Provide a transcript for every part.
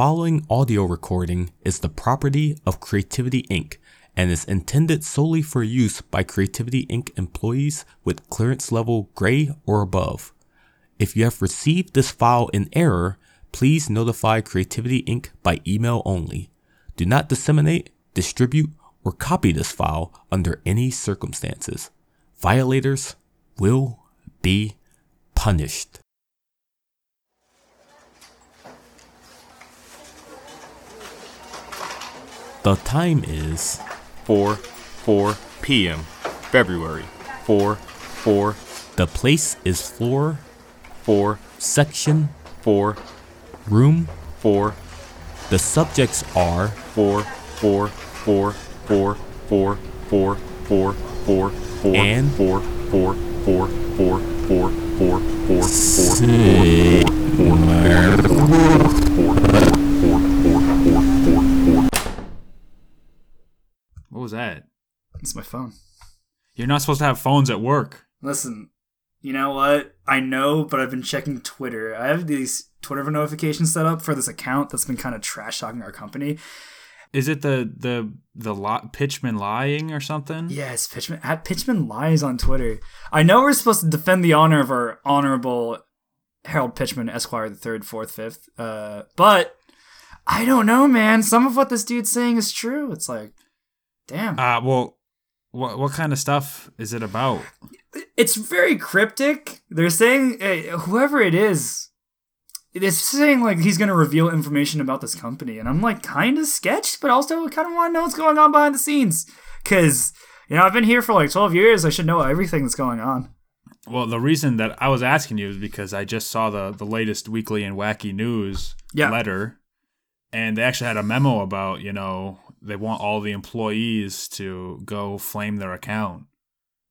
following audio recording is the property of Creativity Inc. and is intended solely for use by Creativity Inc. employees with clearance level gray or above. If you have received this file in error, please notify Creativity Inc. by email only. Do not disseminate, distribute, or copy this file under any circumstances. Violators will be punished. The time is 4 4 p.m. February 4 4. The place is floor 4 section 4 room 4. The subjects are 4 4 4 4 4 4 4 4 4 and 4 4 4 4 4 4 4 4 4 4 4 4 4 4 4 was that? It's my phone. You're not supposed to have phones at work. Listen, you know what? I know, but I've been checking Twitter. I have these Twitter notifications set up for this account that's been kind of trash talking our company. Is it the the the li- pitchman lying or something? Yes, Pitchman at Pitchman lies on Twitter. I know we're supposed to defend the honor of our honorable Harold Pitchman, Esquire, the third, fourth, fifth. Uh, but I don't know, man. Some of what this dude's saying is true. It's like, damn. Uh well, what what kind of stuff is it about? it's very cryptic. They're saying uh, whoever it is, it's saying like he's gonna reveal information about this company, and I'm like kind of sketched, but also kind of want to know what's going on behind the scenes, because you know I've been here for like 12 years. I should know everything that's going on. Well, the reason that I was asking you is because I just saw the the latest weekly and wacky news Yeah. letter, and they actually had a memo about you know they want all the employees to go flame their account.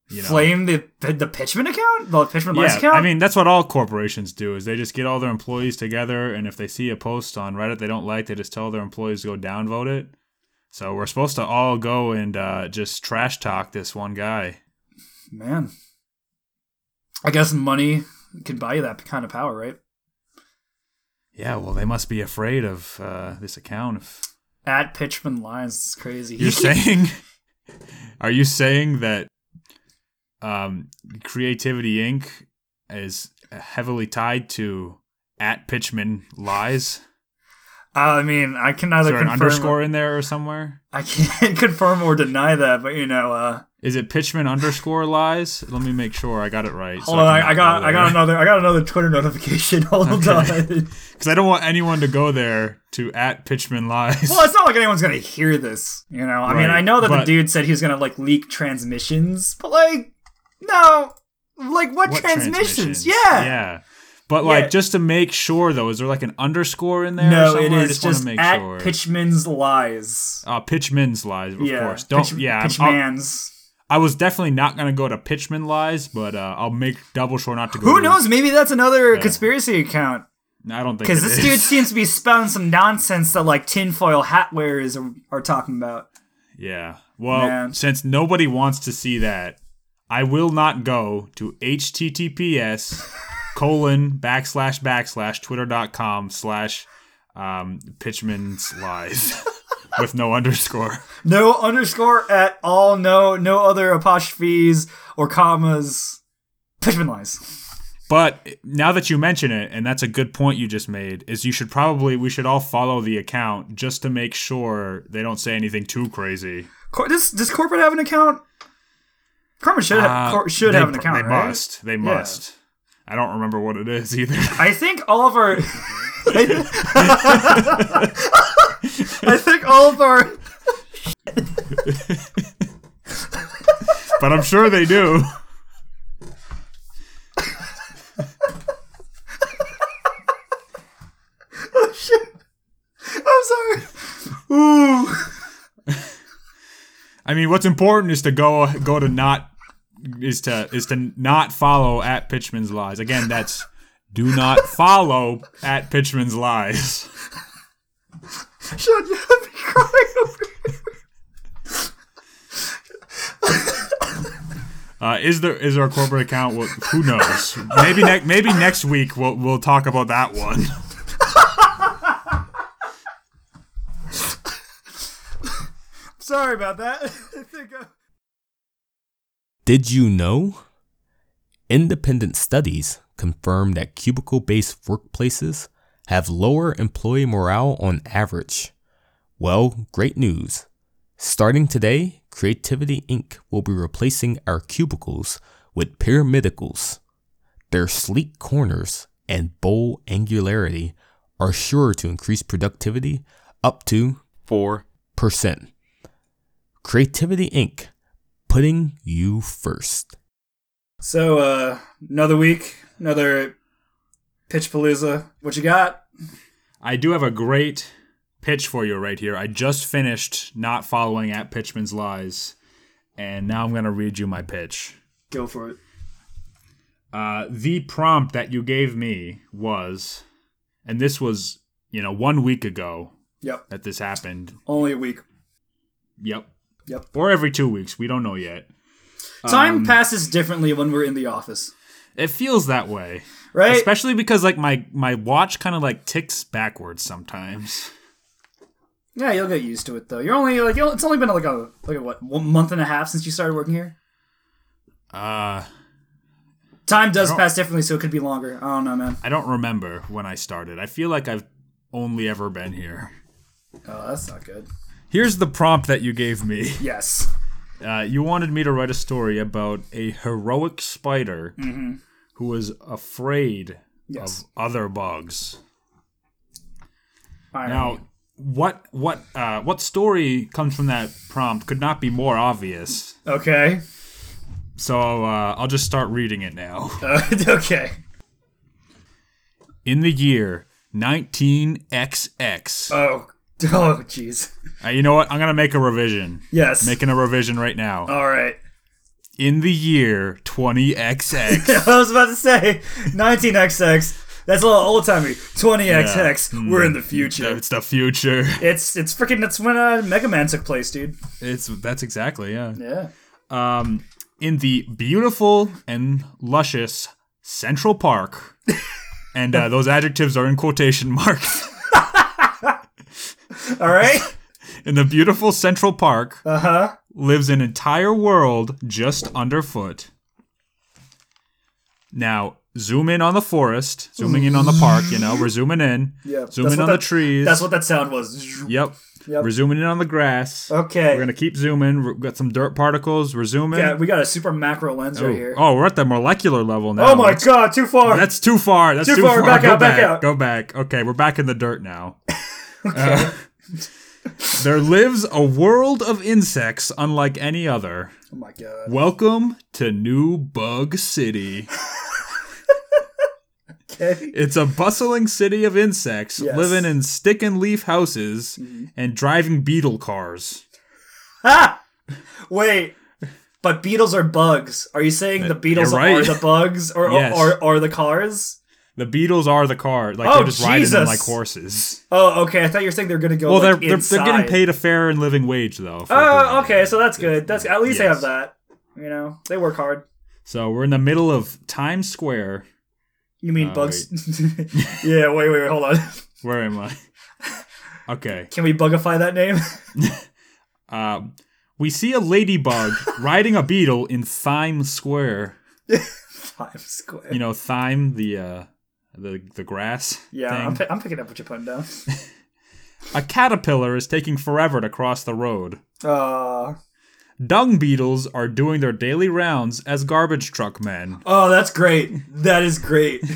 You know? Flame the the Pitchman account, the Pitchman Yeah, account. I mean that's what all corporations do is they just get all their employees together, and if they see a post on Reddit they don't like, they just tell their employees to go downvote it. So we're supposed to all go and uh, just trash talk this one guy. man, I guess money can buy you that kind of power, right? Yeah, well they must be afraid of uh, this account. If At Pitchman Lies, it's crazy. you're saying, are you saying that um, Creativity Inc. is heavily tied to at Pitchman lies? I mean, I can Is neither there an confirm. underscore in there or somewhere? I can't confirm or deny that, but you know, uh, Is it Pitchman underscore lies? Let me make sure I got it right. hold on, I, I got, I got another, I got another Twitter notification. Hold on. because I don't want anyone to go there to at Pitchman lies. well, it's not like anyone's gonna hear this, you know. I mean, I know that but- the dude said he was gonna like leak transmissions, but like, no, like what, What transmissions? Yeah. yeah. But like, Yeah. just to make sure though, is there like an underscore in there? or No, it somewhere? I just, just to make at sure. Pitchman's lies. uh, Pitchman's lies, of yeah, course. Don't. Pitch, yeah, Pitchman's. I was definitely not gonna go to Pitchman lies, but uh, I'll make double sure not to go. Who to- knows? Maybe that's another Yeah. conspiracy account. I don't think Because this is. dude seems to be spouting some nonsense that like tinfoil hat wearers are, are talking about. Yeah. Well, Man. since nobody wants to see that, I will not go to https colon backslash backslash twitter.com slash um, Pitchman's lies with no underscore. No underscore at all. No, no other apostrophes or commas. Pitchman lies. But now that you mention it, and that's a good point you just made, is you should probably we should all follow the account just to make sure they don't say anything too crazy. Cor- does does corporate have an account? Corporate should have, Uh, cor- should have an account. They right? must. They must. I don't remember what it is either. I think all of our. I think all of our. but I'm sure they do. Oh shit! I'm sorry. Ooh. I mean, what's important is to go go to not is to is to not follow at Pitchman's lies. Again, that's do not follow at Pitchman's Lies. Sean, you have me crying over here. Uh, is there is there a corporate account? Well, who knows? Maybe ne- maybe next week we'll we'll talk about that one. Sorry about that. Did you know? Independent studies confirm that cubicle based workplaces have lower employee morale on average. Well, great news. Starting today, Creativity Inc. will be replacing our cubicles with pyramidicals. Their sleek corners and bold angularity are sure to increase productivity up to four, percent. Creativity Inc. putting you first. So, uh, another week, another pitch palooza. What you got? I do have a great pitch for you right here. I just finished not following at Pitchman's Lies, and now I'm going to read you my pitch. Go for it. Uh, the prompt that you gave me was, and this was, you know, one week ago Yep. that this happened. Only a week. Yep. Yep. Or every two weeks. We don't know yet. Time Um, passes differently when we're in the office, It feels that way. right? Especially because like my my watch kind of like ticks backwards sometimes. yeah, you'll get used to it though. You're only like it's only been like a like a what one month and a half since you started working here. Uh Time does pass differently, so it could be longer. I don't know, man. I don't remember when I started. I feel like I've only ever been here. Oh, that's not good. Here's the prompt that you gave me. Yes. Uh, you wanted me to write a story about a heroic spider who was afraid Yes. of other bugs. Now, what what uh, what story comes from that prompt could not be more obvious. okay. So uh, I'll just start reading it now. Uh, okay. In the year 19XX, Oh. Oh, jeez. uh, you know what? I'm gonna make a revision. Yes. Making a revision right now. All right. In the year 20XX. I was about to say 19XX. That's a little old timey. 20XX. We're in the future. it's the future. It's it's freaking. That's when uh, Mega Man took place, dude. It's that's exactly yeah. Yeah. Um, in the beautiful and luscious Central Park, and uh, those adjectives are in quotation marks. All right. In the beautiful Central Park Uh huh. lives an entire world just underfoot. Now, zoom in on the forest, zooming in on the park, you know, we're zooming in. Yeah. Zoom that's in what on the trees. That's what that sound was. Yep. Yep. We're zooming in on the grass. Okay. We're gonna keep zooming. We've got some dirt particles. We're zooming. Yeah, we got a super macro lens oh. right here. oh, we're at the molecular level now. Oh my Let's- god, too far. That's too far. That's Too too, far. far. Back Go out, back back. out. Go back. Okay, we're back in the dirt now. Uh, there lives a world of insects unlike any other. oh my god. Welcome to New Bug City. Okay. It's a bustling city of insects Yes. Mm-hmm. living in stick and leaf houses and driving beetle cars. Ah! Wait. But beetles are bugs. Are you saying the beetles right. are the bugs or, Yes. or, or, the cars? The Beatles are the car. Like Oh, they're just riding them like horses. Oh, okay. I thought you were saying they're gonna go. Well, like, they're, they're they're getting paid a fair and living wage though. Oh, okay. So that's good. That's at least they have that. You know, they work hard. So we're in the middle of Times Square. You mean Uh, bugs? yeah. Wait, wait, wait. Hold on. Where am I? Okay. Can we bugify that name? Um, we see a ladybug riding a beetle in Thyme Square. Times Square. You know, thyme, the uh, the the grass. yeah. I'm, pi- I'm picking up what you're putting down. a caterpillar is taking forever to cross the road. Uh, Dung beetles are doing their daily rounds as garbage truck men. oh, that's great. That is great.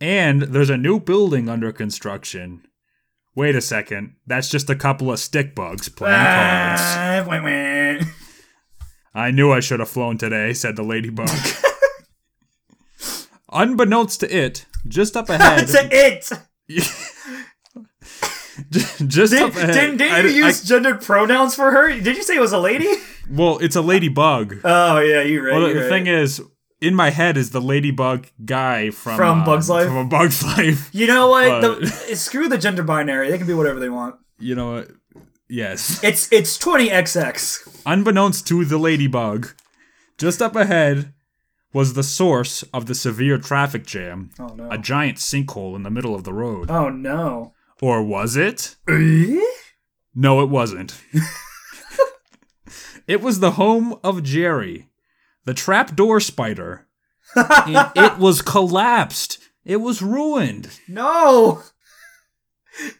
And there's a new building under construction. Wait a second, that's just a couple of stick bugs playing cards. Ah, wah, wah. I knew I should have flown today, said the ladybug. Unbeknownst to it, just up ahead. That's it. just Did, up ahead. didn't, didn't I- you I- use gendered pronouns for her? Did you say it was a lady? well, it's a ladybug. Oh yeah, you're right. well, the, you're the right. thing is, in my head is the ladybug guy from From uh, Bug's Life? From a Bug's Life. you know what? The, screw the gender binary. They can be whatever they want. You know what? Yes. It's it's 20xx. Unbeknownst to the ladybug, just up ahead was the source of the severe traffic jam. Oh no. A giant sinkhole in the middle of the road. Oh no. Or was it? Eh? No, it wasn't. It was the home of Jerry, the trapdoor spider. and it was collapsed. It was ruined. No!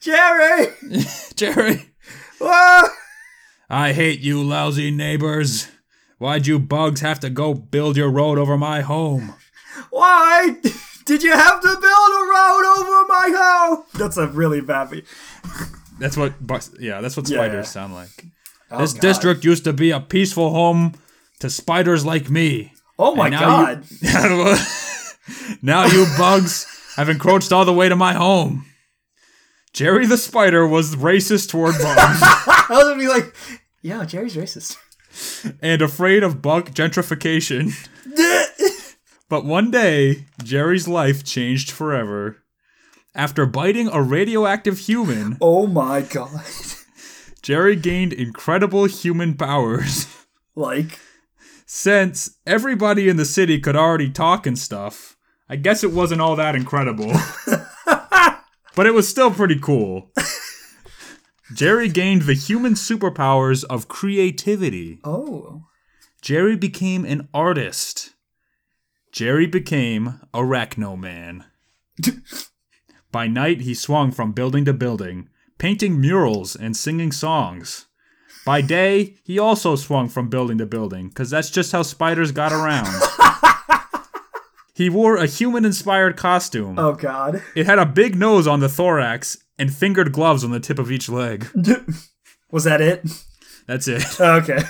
Jerry! Jerry! I hate you lousy neighbors. Why'd you bugs have to go build your road over my home? Why did you have to build a road over my home? That's a really bad be- That's what, bugs, yeah, that's what Yeah. spiders sound like. Oh, this God. district used to be a peaceful home to spiders like me. Oh my now god. You, now you bugs have encroached all the way to my home. Jerry the spider was racist toward bugs I was gonna be like, yeah, Jerry's racist. And afraid of Buck gentrification. But one day, Jerry's life changed forever. After biting a radioactive human, oh my god. Jerry gained incredible human powers. Like, Since everybody in the city could already talk and stuff, I guess it wasn't all that incredible. but it was still pretty cool. Jerry gained the human superpowers of creativity. oh. Jerry became an artist. Jerry became Arachno Man. By night, he swung from building to building, painting murals and singing songs. By day, he also swung from building to building, because that's just how spiders got around. he wore a human inspired costume. Oh god. It had a big nose on the thorax and fingered gloves on the tip of each leg. Was that it? That's it. Oh, okay.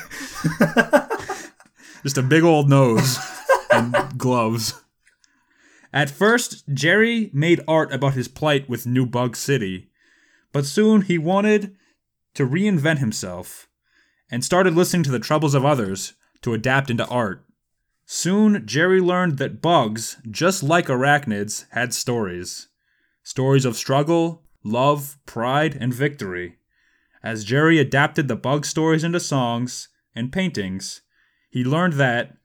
Just a big old nose and gloves. At first, Jerry made art about his plight with New Bug City, but soon he wanted to reinvent himself and started listening to the troubles of others to adapt into art. Soon, Jerry learned that bugs, just like arachnids, had stories stories of struggle, love, pride, and victory. As Jerry adapted the bug stories into songs and paintings, he learned that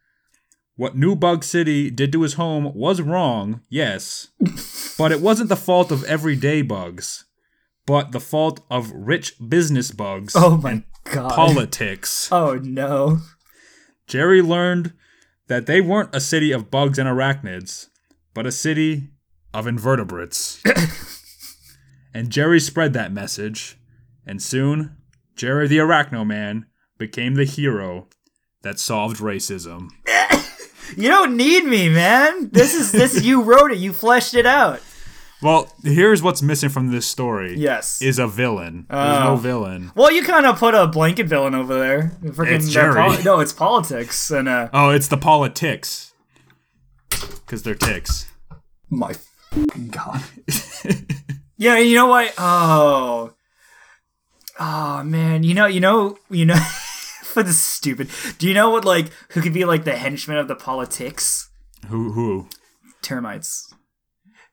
what New Bug City did to his home was wrong, yes, but it wasn't the fault of everyday bugs, but the fault of rich business bugs Oh my and god. politics. oh no. Jerry learned that they weren't a city of bugs and arachnids, but a city of invertebrates. and Jerry spread that message, and soon, Jerry the Arachno Man became the hero that solved racism. You don't need me, man. This is this you wrote it. You fleshed it out. Well, here's what's missing from this story. Yes. Is a villain. There's Oh. no villain. Well, you kind of put a blanket villain over there. Freaking It's Jerry. no, it's politics and uh Oh, it's the politics. Because they're ticks. my god. yeah, you know what? Oh, oh man. You know, you know, you know. for the stupid. Do you know what like who could be like the henchman of the politics? Who? Who? Termites.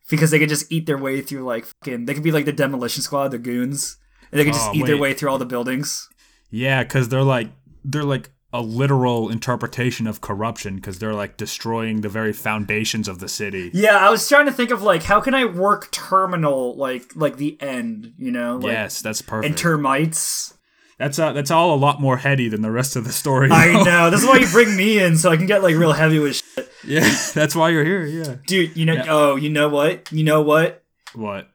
Because they could just eat their way through like fucking. They could be like the demolition squad, the goons, and they could just Oh, eat their way through all the buildings. Yeah, because they're like they're like a literal interpretation of corruption because they're like destroying the very foundations of the city. Yeah, I was trying to think of like how can I work terminal like like the end, you know? Like, yes, that's perfect. And termites. that's uh, that's all a lot more heady than the rest of the story. I know. This is why you bring me in so I can get like real heavy with shit. yeah, that's why you're here. Yeah. Dude, you know Yeah. oh, you know what? You know what? What?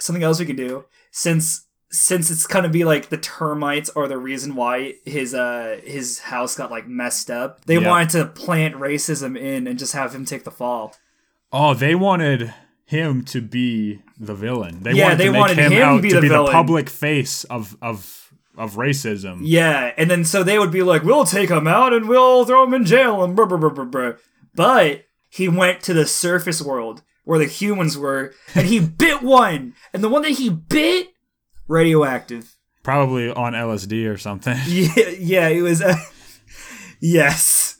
Something else we can do. Since since it's gonna be like the termites are the reason why his uh his house got like messed up. They Yeah. wanted to plant racism in and just have him take the fall. Oh, they wanted him to be the villain. They Yeah, wanted they to make wanted him, him out be to the be the public face of of of racism. Yeah, and then so they would be like, "We'll take him out and we'll throw him in jail," and blah blah blah blah blah. But he went to the surface world where the humans were, and he bit one, and the one that he bit, radioactive. Probably on LSD or something. Yeah, yeah, it was. Uh, yes.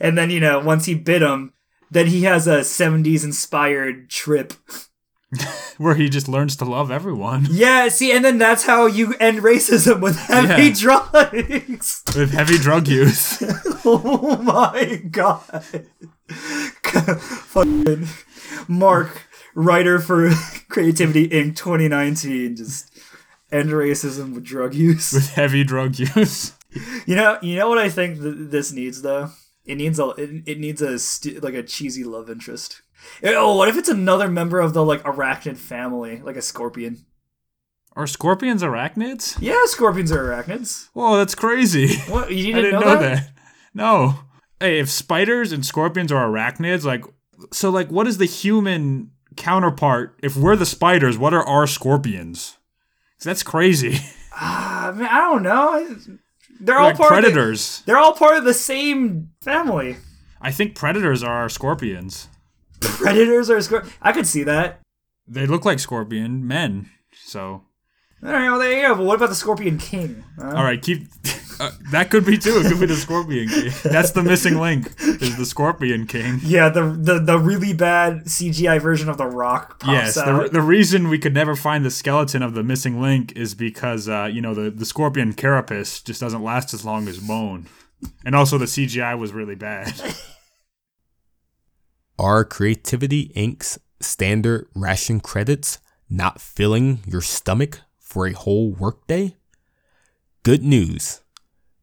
And then you know, once he bit him, then he has a '70s inspired trip. Where he just learns to love everyone Yeah, see, and then that's how you end racism with heavy Yeah. drugs. with heavy drug use. Oh my god. Fucking Mark, writer for Creativity Inc. 2019. Just end racism with drug use. with heavy drug use. You know, you know what I think th- this needs though. It needs a it, it needs a st- like a cheesy love interest. Eh, Oh, what if it's another member of the like arachnid family, like a scorpion? Are scorpions arachnids? Yeah, scorpions are arachnids. Whoa, that's crazy. What you I didn't, didn't know, that? No. Hey, if spiders and scorpions are arachnids, like, so, like, what is the human counterpart? If we're the spiders, what are our scorpions? that's crazy. Ah, I mean, I don't know. They're We're all like part Of predators. the, they're all part of the same family. I think predators are our scorpions. Predators are scor- I could see that. They look like scorpion men. So, All right, well there you go. But what about the Scorpion King? Huh? all right, keep. Uh, that could be too. It could be the scorpion king. That's the missing link. Is the scorpion king. Yeah, the, the the really bad CGI version of the Rock pops Yes, the, out. the reason we could never find the skeleton of the missing link is because uh, you know the, the scorpion carapace just doesn't last as long as bone, and also the CGI was really bad. Are Creativity Inc.'s standard ration credits not filling your stomach for a whole workday? Good news.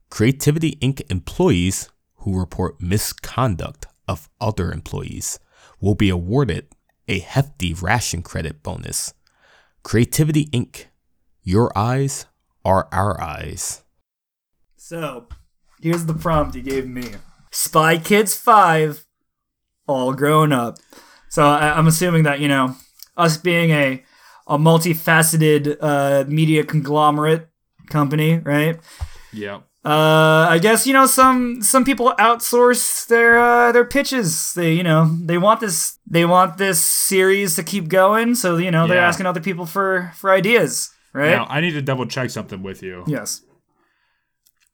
Creativity Inc. employees who report misconduct of other employees will be awarded a hefty ration credit bonus. Creativity Inc. Your eyes are our eyes. So, here's the prompt he gave me Spy Kids 5, all grown up. So, I, I'm assuming that, you know, us being a, a multifaceted uh, media conglomerate company, right? yeah. Uh, I guess you know some some people outsource their uh, their pitches. They you know they want this they want this series to keep going, so you know they're Yeah. asking other people for for ideas, right? Now I need to double check something with you. yes.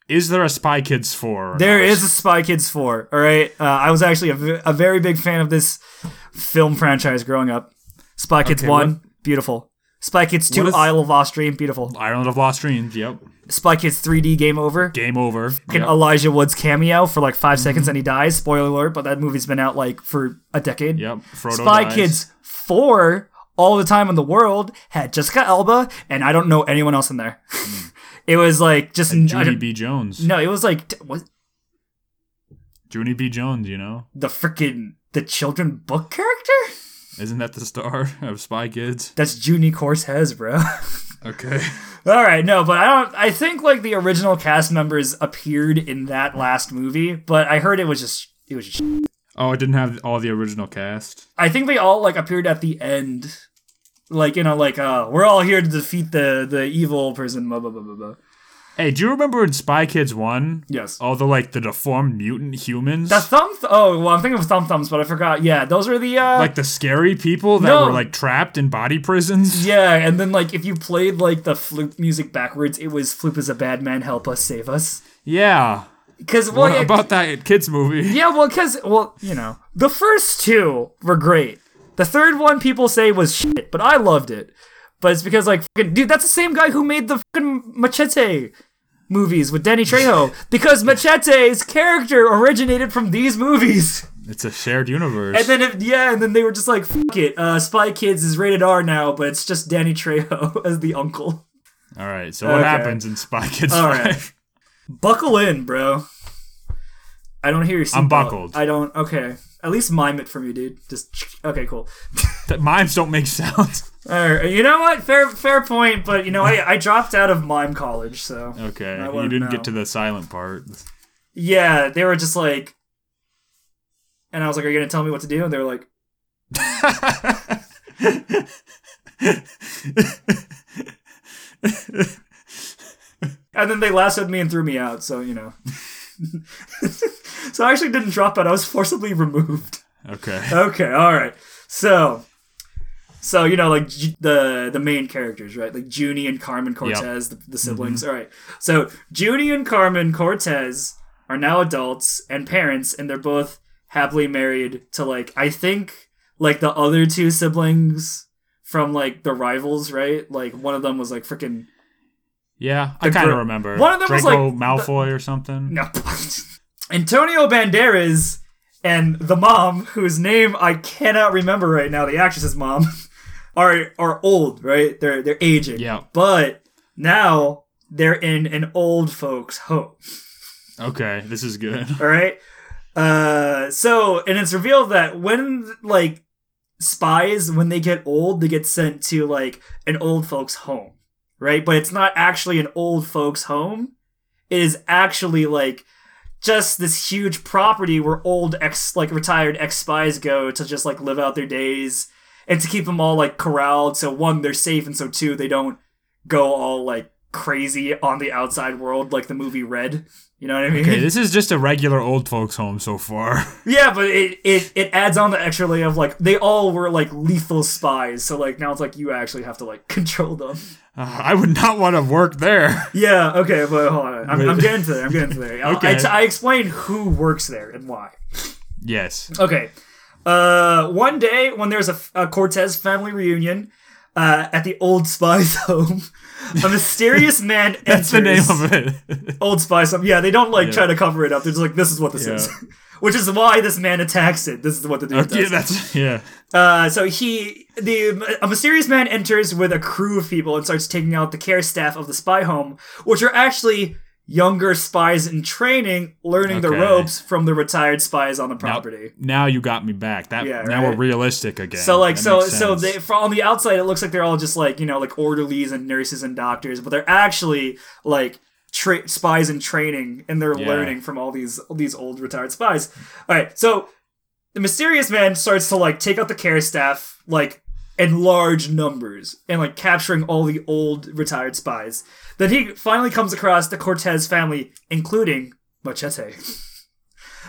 Is there a Spy Kids four? There is a Spy Kids 4, all right? Uh, I was actually a, v- a very big fan of this film franchise growing up. Spy Kids Okay, 1, what- beautiful. Spy Kids 2, What is- Isle of Lost Dream, beautiful. Island of Lost Dreams. Yep. Spy Kids 3D, Game Over. Game over. Fucking Yep. Elijah Wood's cameo for like 5 Mm-hmm. seconds and he dies. Spoiler alert, but that movie's been out like for a decade. Yep. Frodo Spy dies. Kids 4, All the Time in the World, had Jessica Alba, and I don't know anyone else in there. it was like just. I Junie don't- B. Jones. no, it was like. t- What, Junie B. Jones. You know, the freaking. The children book character? isn't that the star of Spy Kids? That's Juni Cortez, bro. Okay. All right, no, but I don't. I think like the original cast members appeared in that last movie, but I heard it was just it was. Just, Oh, it didn't have all the original cast. I think they all like appeared at the end, like you know, like uh, we're all here to defeat the the evil person. Blah blah blah blah. blah. Hey, do you remember in Spy Kids one? Yes. All the like the deformed mutant humans, The thumb. Th- oh well, I'm thinking of thumb thumbs, but I forgot. Yeah, those are the uh, like the scary people that No. were like trapped in body prisons. yeah, and then like if you played like the flute music backwards, it was "Floop is a bad man, help us, save us." Yeah. Because well, yeah, about that kids movie? Yeah, well, because well, you know, the first two were great. The third one people say was shit, but I loved it. But it's because like, fucking, dude, that's the same guy who made the fucking Machete movies with Danny Trejo. because Machete's character originated from these movies. It's a shared universe. And then if, yeah, and then they were just like, fuck it, uh, Spy Kids is rated R now, but it's just Danny Trejo as the uncle. all right. So what Okay. happens in Spy Kids All right, Buckle in, bro. I don't hear your seatbelt. I'm buckled. I don't. Okay. At least mime it for me, dude. Just okay, cool. That mimes don't make sounds. All right. You know what? Fair, fair point. But you know, I, I dropped out of mime college, so Okay. You didn't know. get to the silent part. yeah, they were just like, and I was like, "Are you gonna tell me what to do?" And they were like, and then they lassoed me and threw me out. So you know. So I actually didn't drop out. I was forcibly removed. Okay. Okay, all right. So, so you know, like the the main characters, right? Like Juni and Carmen Cortez, the, the siblings. Mm-hmm. All right. So Juni and Carmen Cortez are now adults and parents, and they're both happily married to like I think like the other two siblings from like the rivals, right? Like one of them was like freaking Yeah, I kind of remember. one of them was, Draco like, Malfoy or something. No. Antonio Banderas and the mom, whose name I cannot remember right now, the actress's mom, are are old, right? They're they're aging. Yeah. But Now they're in an old folks' home. Okay, this is good. All right. Uh, so and it's revealed that when like spies when they get old, they get sent to like an old folks' home, right? But it's not actually an old folks' home. It is actually like just this huge property where old ex like retired ex spies go to just like live out their days and to keep them all like corralled. So one, they're safe, and so two, they don't go all like crazy on the outside world like the movie Red. You know what I mean? Okay, this is just a regular old folks' home so far. Yeah, but it, it it adds on the extra layer of like they all were like lethal spies, so like now it's like you actually have to like control them. Uh, I would not want to work there. Yeah, okay, but hold on, I'm, I'm getting to there. I'm getting to there. I'll- I, Okay. explained who works there and why. Yes. Okay, uh, one day when there's a, a Cortez family reunion uh, at the old spies home, a mysterious man That's enters. the name of it. Old Spice. Um, yeah, they don't like Yeah. try to cover it up. They're just like, this is what this Yeah. is, which is why this man attacks it. This is what the dude Okay, does. that's yeah. Uh, so he, the a mysterious man enters with a crew of people and starts taking out the care staff of the spy home, which are actually younger spies in training, learning the ropes from the retired spies on the property. now you got me back. That Yeah, now right? we're realistic again. So like That so so they on the outside it looks like they're all just like you know like orderlies and nurses and doctors, but they're actually like tra- spies in training and they're Yeah. learning from all these all these old retired spies. All right, so the mysterious man starts to like take out the care staff like in large numbers and like capturing all the old retired spies. Then he finally comes across the Cortez family, including Machete.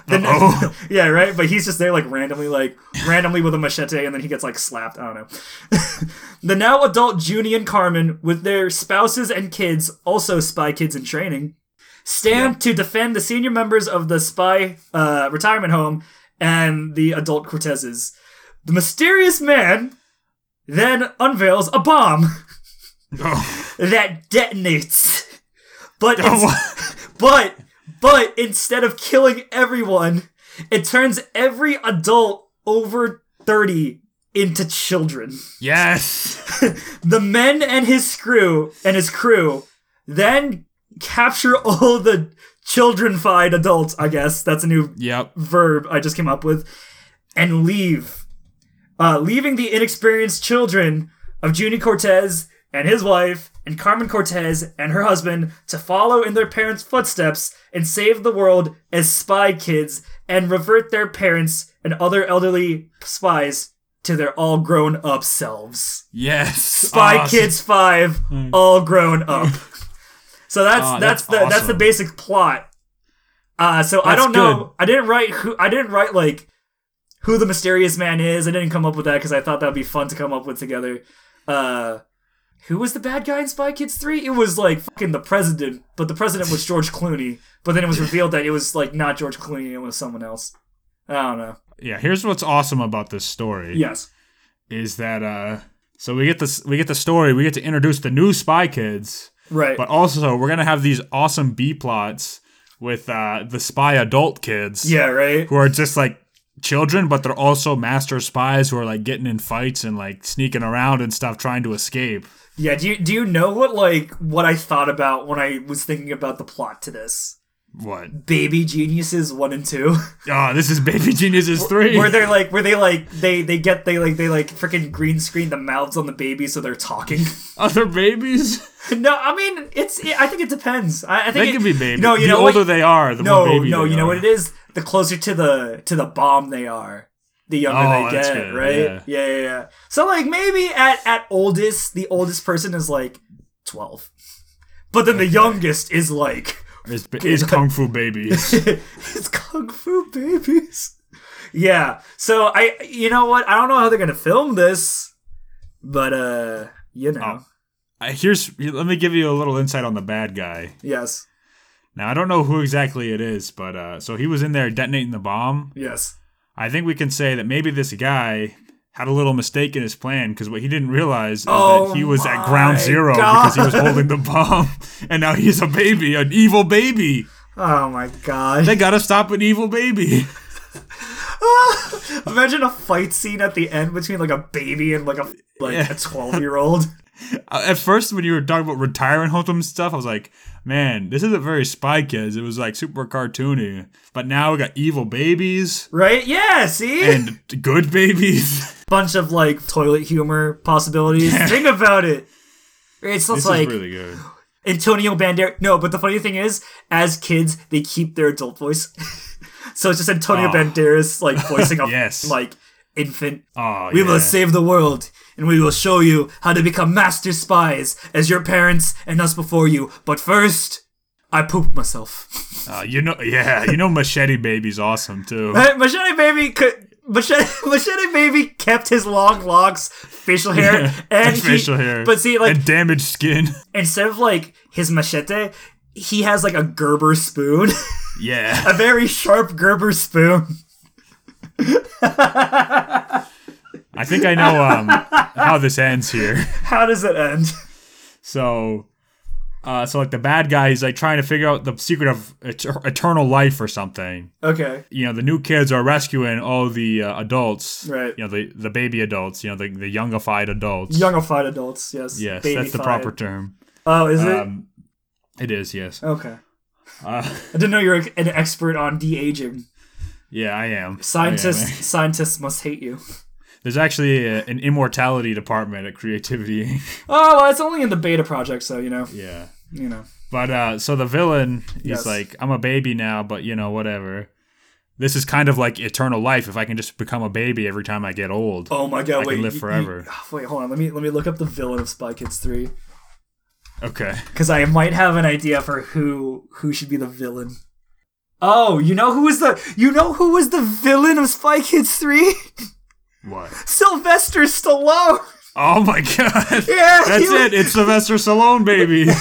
Then, yeah, right. But he's just there, like randomly, like randomly with a machete, and then he gets like slapped. I don't know. the now adult Juni and Carmen, with their spouses and kids, also spy kids in training, stand to defend the senior members of the spy uh, retirement home and the adult Cortezes. The mysterious man then unveils a bomb Oh, that detonates. But but but instead of killing everyone, it turns every adult over 30 into children. yes. The men and his crew and his crew then capture all the children-fied adults, I guess. That's a new Yep. verb I just came up with, and leave. Uh, leaving the inexperienced children of Juni Cortez and his wife, and Carmen Cortez and her husband to follow in their parents' footsteps and save the world as spy kids and revert their parents and other elderly spies to their all grown up selves. Yes. Spy Awesome. Kids 5, all grown up. So that's Oh, that's, that's the that's the basic plot. Uh, so I don't know. good. I didn't write who I didn't write like who the mysterious man is. I didn't come up with that because I thought that'd be fun to come up with together. Uh, who was the bad guy in Spy Kids three? It was like fucking the president, but the president was George Clooney. But then it was revealed that it was like not George Clooney; it was someone else. I don't know. Yeah. Here's what's awesome about this story. Yes. Is that uh? So we get this. We get the story. We get to introduce the new Spy Kids. Right. But also, we're gonna have these awesome B plots with uh, the spy adult kids. yeah. Right. Who are just like children, but they're also master spies who are like getting in fights and like sneaking around and stuff, trying to escape. Yeah, do you do you know what like what I thought about when I was thinking about the plot to this? What? Baby Geniuses one and two. Oh, this is Baby Geniuses three. where they're like where they like they they get they like they like freaking green screen the mouths on the babies so they're talking. Other babies? no, I mean it's I think it depends. I, I think They it- can be babies. No, you the know older what? they are, the no, more baby. no, you know what it is? The closer to the to the bomb they are, the younger Oh, they get, good, right? yeah. yeah, yeah, yeah. So like maybe at at oldest, the oldest person is like twelve, but then the youngest is like It's, it's kung fu babies. it's kung fu babies. Yeah. So I, you know what? I don't know how they're gonna film this, but uh, you know, Oh. Here's let me give you a little insight on the bad guy. yes, Now I don't know who exactly it is, but uh, so he was in there detonating the bomb. yes, I think we can say that maybe this guy had a little mistake in his plan because what he didn't realize is Oh that he oh was at ground zero God. because he was holding the bomb, and now he's a baby, an evil baby. Oh my god! They gotta stop an evil baby. Imagine a fight scene at the end between like a baby and like a like Yeah. a twelve year old. At first, when you were talking about retirement and stuff, I was like, man, this isn't very Spy Kids. It was like super cartoony. But now we got evil babies Right? Yeah, see? and good babies. Bunch of like toilet humor possibilities. Think about it. It's just this like really good. Antonio Banderas. No, but the funny thing is, as kids, they keep their adult voice. so it's just Antonio Oh. Banderas like voicing a Yes. like infant. Oh, We yeah. will save the world, and we will show you how to become master spies as your parents and us before you. But first, I pooped myself. Uh, you know, yeah, you know, Machete Baby's awesome too. Machete Baby could. Machete, Machete Baby kept his long locks, facial hair, and he- facial hair. But see, like and damaged skin. instead of like his machete, he has like a Gerber spoon, Yeah. a very sharp Gerber spoon. I think I know um, how this ends here. How does it end? So, uh, so like the bad guy, is like trying to figure out the secret of et- eternal life or something. Okay, You know, the new kids are rescuing all the uh, adults. Right. You know, the the baby adults. You know, the the youngified adults. youngified adults. Yes. Yes, that's the proper term. Oh, is it? Um, it is. Yes. okay. Uh, I didn't know you're an expert on de aging. yeah, I am. Scientists, I am. scientists must hate you. There's actually a, an immortality department at Creativity. Oh, well, it's only in the beta project, so you know, yeah. you know. But uh, so the villain, he's Yes. like, I'm a baby now, but you know, whatever. This is kind of like eternal life. If I can just become a baby every time I get old. Oh my god! I wait, can live you- forever. you- wait, hold on. Let me let me look up the villain of Spy Kids three Okay. because I might have an idea for who who should be the villain. Oh, you know who was the you know who was the villain of Spy Kids three? What? Sylvester Stallone. Oh my god. Yeah, That's was- it. It's Sylvester Stallone, baby.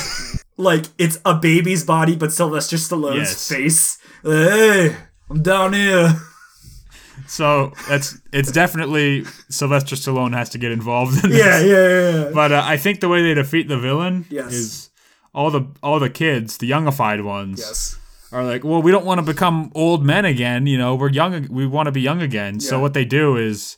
Like it's a baby's body, but Sylvester Stallone's Yes. face. Hey, I'm down here. so that's it's definitely Sylvester Stallone has to get involved in this. Yeah, yeah, yeah. yeah. But uh, I think the way they defeat the villain Yes. is all the all the kids, the youngified ones, Yes. are like, well, we don't want to become old men again. You know, we're young. We want to be young again. So what they do is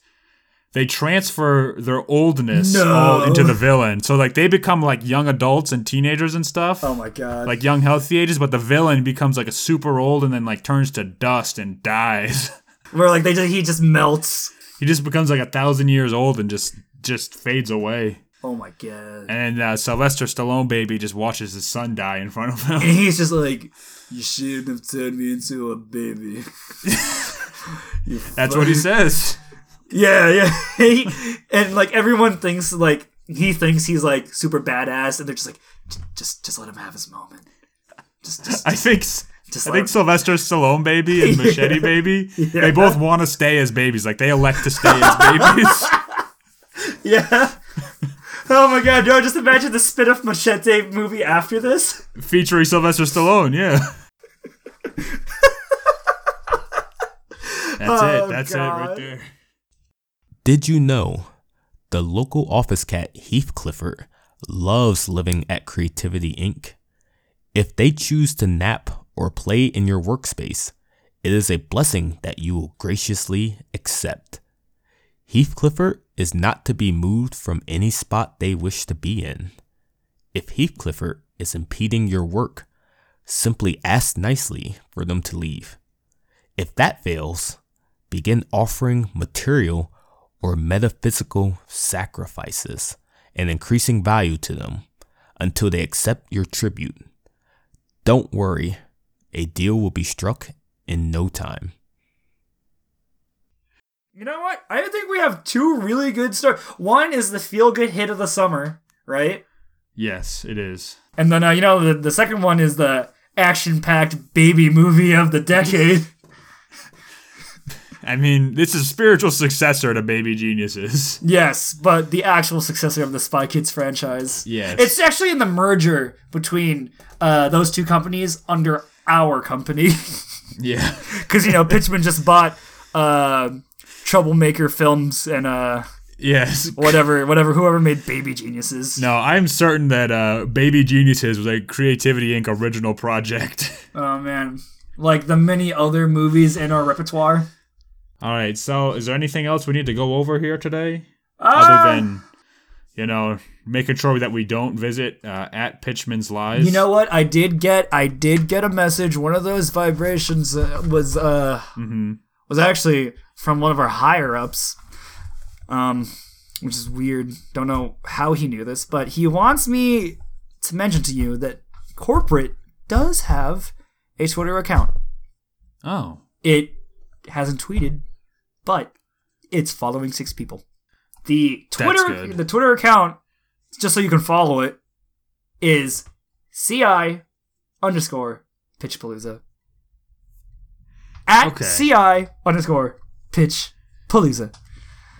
they transfer their oldness No. all into the villain. So like they become like young adults and teenagers and stuff. Oh my god. Like young healthy ages, but the villain becomes like a super old and then like turns to dust and dies. Where like they just, he just melts. he just becomes like a thousand years old and just just fades away. Oh my god. And uh, Sylvester Stallone baby just watches his son die in front of him. And he's just like, you shouldn't have turned me into a baby. That's what he says. Yeah, yeah. He, and like everyone thinks like he thinks he's like super badass, and they're just like, just just let him have his moment. Just just I think Just I think Sylvester Stallone baby and Machete baby they both want to stay as babies. Like they elect to stay as babies. yeah. Oh my god, no! Just imagine the spin-off Machete movie after this. featuring Sylvester Stallone. Yeah. That's Oh, it. That's it right there. Did you know the local office cat Heath Clifford loves living at Creativity Inc.? If they choose to nap or play in your workspace, it is a blessing that you will graciously accept. Heath Clifford is not to be moved from any spot they wish to be in. If Heath Clifford is impeding your work, simply ask nicely for them to leave. If that fails, begin offering material or metaphysical sacrifices and increasing value to them until they accept your tribute. Don't worry, a deal will be struck in no time. You know what? I think we have two really good stories. One is the feel-good hit of the summer, right? Yes, it is. And then uh, you know the the second one is the action-packed baby movie of the decade. I mean, this is a spiritual successor to Baby Geniuses. yes, but the actual successor of the Spy Kids franchise. Yes. It's actually in the merger between uh, those two companies under our company. Yeah. Because, you know, Pitchman just bought uh, Troublemaker Films and uh, Yes. whatever, whatever, whoever made Baby Geniuses. No, I'm certain that uh, Baby Geniuses was a Creativity Inc. original project. Oh, man. Like the many other movies in our repertoire. All right, so is there anything else we need to go over here today? Uh, Other than, you know, making sure that we don't visit uh, at Pitchman's Lies. You know what? I did get I did get a message. One of those vibrations uh, was uh was actually from one of our higher ups. Um which is weird. Don't know how he knew this, but he wants me to mention to you that corporate does have a Twitter account. Oh, It hasn't tweeted, but it's following six people. The Twitter the Twitter account, just so you can follow it, is CI underscore Pitchpalooza. At Okay. CI underscore Pitch Palooza.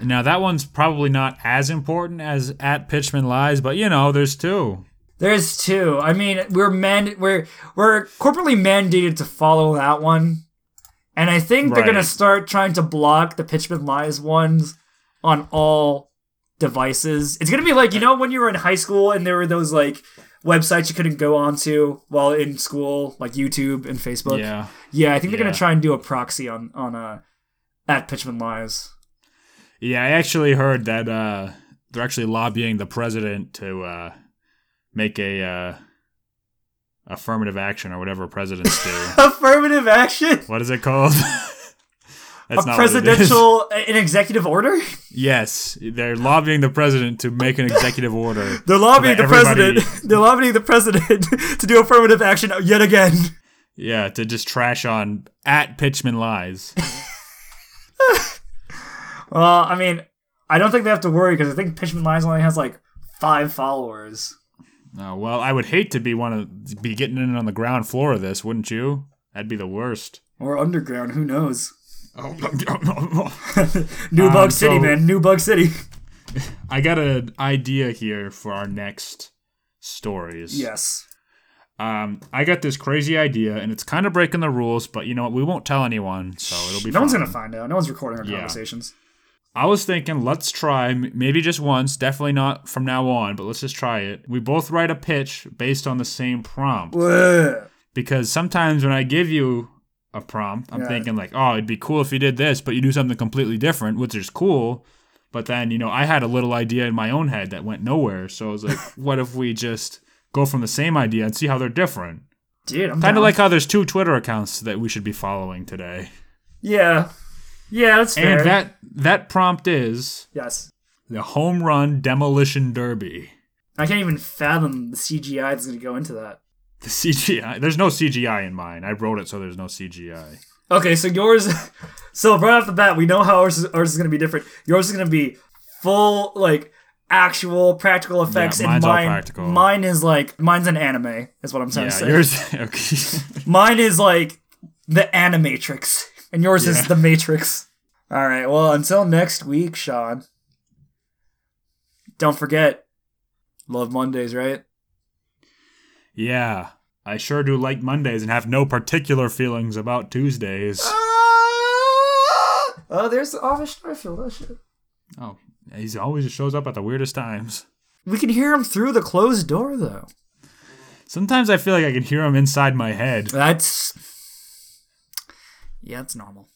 now that one's probably not as important as at Pitchman Lies, but you know, there's two. There's two. I mean, we're man we're we're corporately mandated to follow that one. And I think they're gonna start trying to block the Pitchman Lies ones on all devices. It's gonna be like, you know, when you were in high school and there were those like websites you couldn't go onto while in school, like YouTube and Facebook. Yeah. Yeah, I think they're Yeah. gonna try and do a proxy on on uh at Pitchman Lies. Yeah, I actually heard that uh, they're actually lobbying the president to uh, make a uh, affirmative action or whatever presidents do. Affirmative action? what is it called? That's a not what it is. presidential an executive order? Yes, they're lobbying the president to make an executive order. They're lobbying So the president. They're lobbying the president to do affirmative action yet again. Yeah, to just trash on at Pitchman Lies. Well, I mean, I don't think they have to worry because I think Pitchman Lies only has like five followers. Oh, well, I would hate to be one of be getting in on the ground floor of this, wouldn't you? That'd be the worst. Or underground, who knows? Oh, New Um, Bug City, so- man. New Bug City. I got an idea here for our next stories. Yes. Um, I got this crazy idea, and it's kind of breaking the rules, but you know what? We won't tell anyone, so it'll be. No one's gonna find out. No one's recording our Yeah. conversations. I was thinking, let's try, maybe just once, definitely not from now on, but let's just try it. We both write a pitch based on the same prompt. Because sometimes when I give you a prompt, I'm Yeah. thinking, like, oh, it'd be cool if you did this, but you do something completely different, which is cool. But then, you know, I had a little idea in my own head that went nowhere. So I was like, what if we just go from the same idea and see how they're different? Dude, I'm Kind of like how there's two Twitter accounts that we should be following today. Yeah. Yeah, that's fair. And that that prompt is yes. the home run demolition derby. I can't even fathom the CGI that's gonna go into that. The CGI. There's no CGI in mine. I wrote it so there's no CGI. Okay, so yours. So right off the bat, we know how ours is, ours is going to be different. Yours is going to be full, like actual practical effects, and mine's all mine, practical. mine is like mine's an anime. Is what I'm trying to Yeah, say. yours. Okay. Mine is like the Animatrix, and yours is the Matrix. All right. Well, until next week, Sean. Don't forget, love Mondays, right? yeah, I sure do like Mondays and have no particular feelings about Tuesdays. Ah! Oh, there's the Office Starfield. Oh shit. Oh, he's always shows up at the weirdest times. We can hear him through the closed door, though. Sometimes I feel like I can hear him inside my head. That's yeah, it's normal.